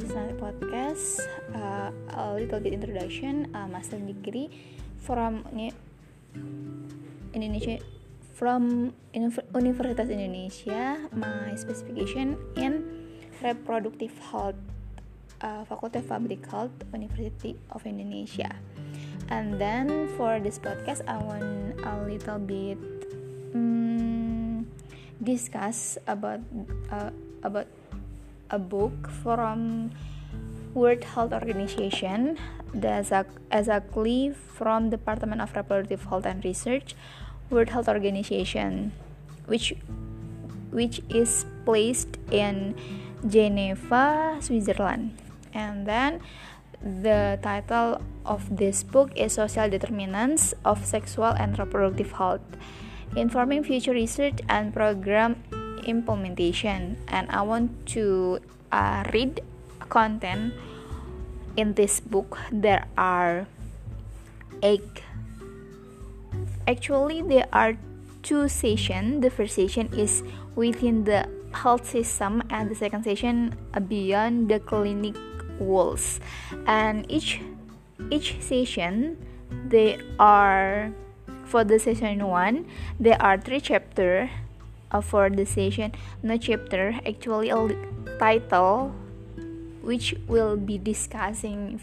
this is podcast. Uh, a little bit introduction. Uh, master degree from Indonesia, from Universitas Indonesia. My specification in reproductive health, uh, Faculty of Public Health, University of Indonesia. And then for this podcast, I want a little bit um, discuss about uh, about a book from World Health Organization exactly from Department of Reproductive Health and Research World Health Organization which which is placed in Geneva, Switzerland. And then the title of this book is Social Determinants of Sexual and Reproductive Health Informing Future Research and Program implementation and I want to uh, read content in this book. There are eight. Actually there are two sessions the first session is within the health system and the second session beyond the clinic walls. And each each session they are for the session one there are three chapter uh, for the session. No chapter actually a title which will be discussing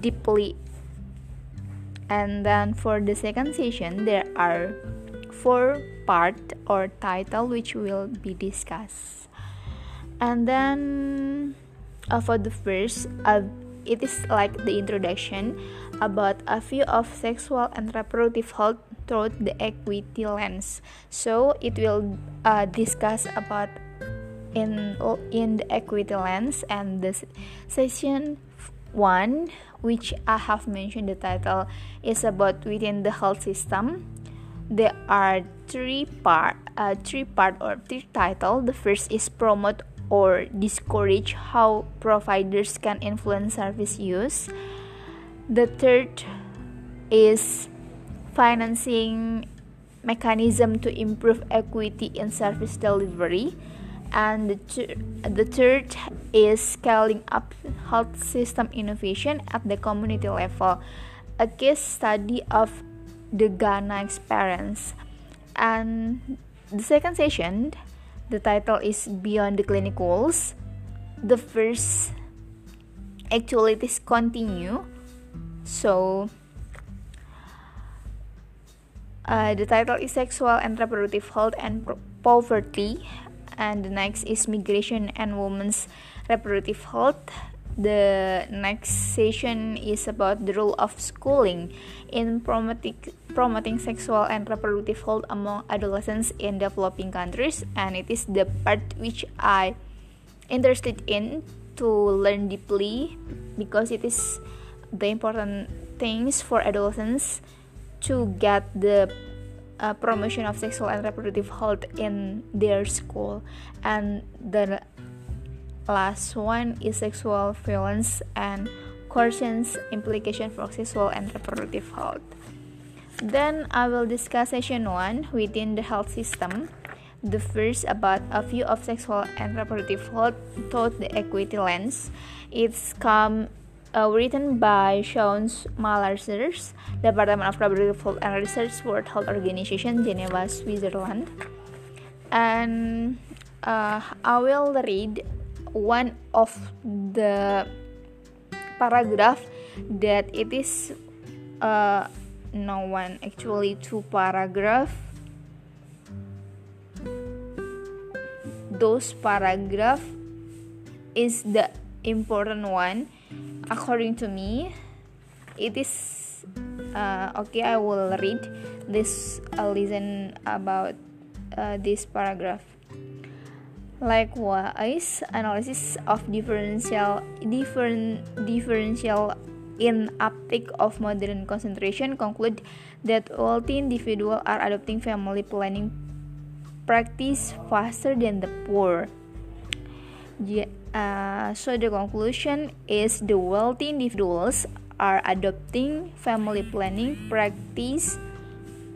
deeply. And then for the second session there are four part or title which will be discussed and then uh, for the first uh, it is like the introduction about a view of sexual and reproductive health through the equity lens. So it will uh, discuss about in in the equity lens and this session one which I have mentioned the title is about within the health system. There are three part uh, three part or three title. The first is promote or discourage how providers can influence service use. The third is financing mechanism to improve equity in service delivery. And the, the third is scaling up health system innovation at the community level. A case study of the ghana experience. And the second session the title is beyond the clinic walls. The first actually is continue. So uh, the title is Sexual and Reproductive Health and Poverty, and the next is Migration and Women's Reproductive Health. The next session is about the role of schooling in promoting, promoting sexual and reproductive health among adolescents in developing countries, and it is the part which I interested in to learn deeply because it is the important things for adolescents to get the uh, promotion of sexual and reproductive health in their school. And the last one is sexual violence and coercion's implication for sexual and reproductive health. Then i will discuss session 1 within the health system. The first about a view of sexual and reproductive health through the equity lens. It's come uh, written by Sean Malasers, Department of Health and Research, World Health Organization, Geneva, Switzerland. And uh, I will read one of the paragraph that it is uh, no one actually two paragraph those paragraph is the important one according to me it is uh, okay i will read this uh, listen about uh, this paragraph. Likewise analysis of differential different differential in uptake of modern concentration conclude that wealthy individuals are adopting family planning practice faster than the poor uh, so the conclusion is the wealthy individuals are adopting family planning practice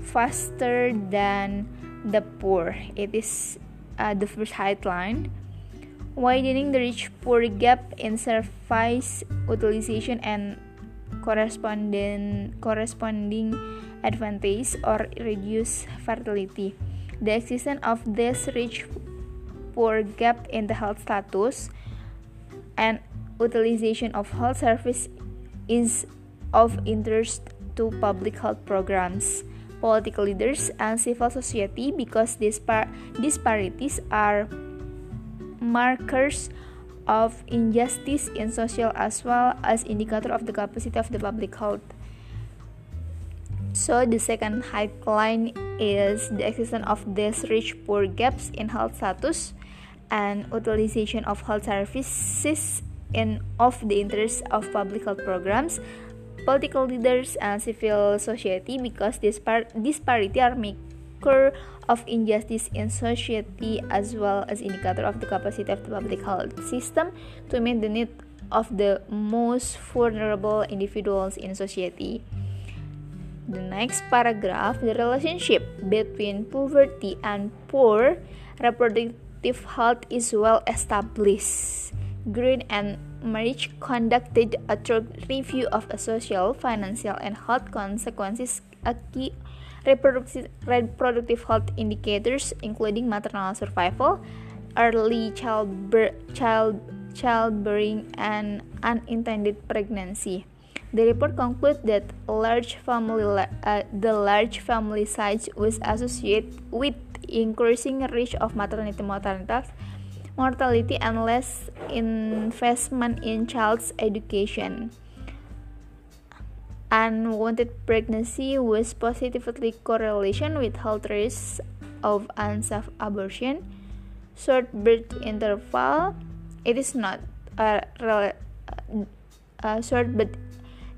faster than the poor. It is uh, the first headline. widening the rich poor gap in service utilization and corresponding corresponding advantage or reduce fertility. The existence of this rich poor gap in the health status and utilization of health service is of interest to public health programs, political leaders, and civil society because dispar- disparities are markers of injustice in social as well as indicator of the capacity of the public health. So the second headline is the existence of these rich poor gaps in health status and utilization of health services in of the interest of public health programs, political leaders and civil society because dispar- disparity are maker of injustice in society as well as indicator of the capacity of the public health system to meet the need of the most vulnerable individuals in society. The next paragraph, the relationship between poverty and poor reproductive health is well established. Greene and Merrick conducted a thorough review of social, financial, and health consequences a key reproductive, reproductive health indicators including maternal survival, early childbirth, child, childbearing, and unintended pregnancy. The report concludes that large family uh, the large family size was associated with increasing risk of maternity mortality and less investment in child's education. Unwanted pregnancy was positively correlation with health risks of unsafe abortion. Short birth interval, it is not a, a short birth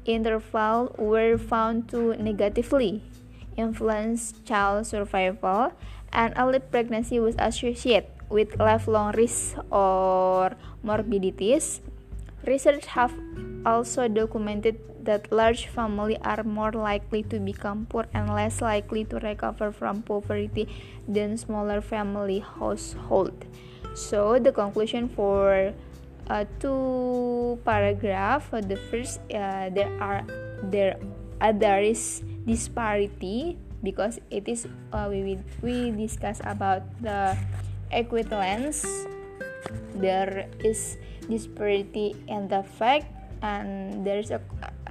interval were found to negatively influence child survival and early pregnancy was associated with lifelong risk or morbidities. Research have also documented that large families are more likely to become poor and less likely to recover from poverty than smaller family household. So the conclusion for uh, two paragraph. The first, uh, there are there uh, there is disparity because it is uh, we we discuss about the equity lens. There is disparity in the fact and there is a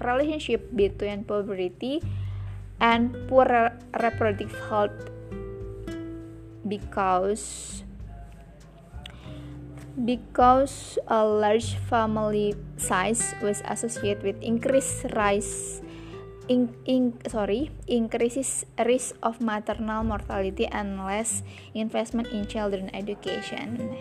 relationship between poverty and poor reproductive health. Because because a large family size was associated with increased rise in, in, sorry, increases risk of maternal mortality and less investment in children education.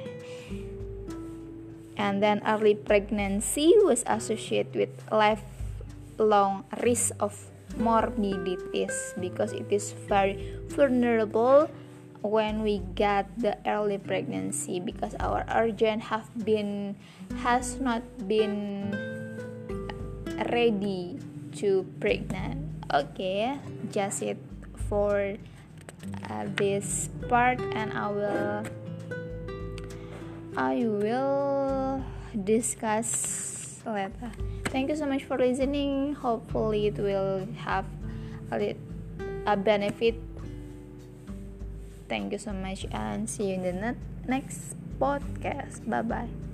And then early pregnancy was associated with lifelong risk of morbidities because it is very vulnerable when we get the early pregnancy because our organ have been has not been ready to pregnant. Okay just it for uh, this part and i will i will discuss later. Thank you so much for listening. Hopefully it will have a, a benefit. Thank you so much and see you in the next podcast. Bye bye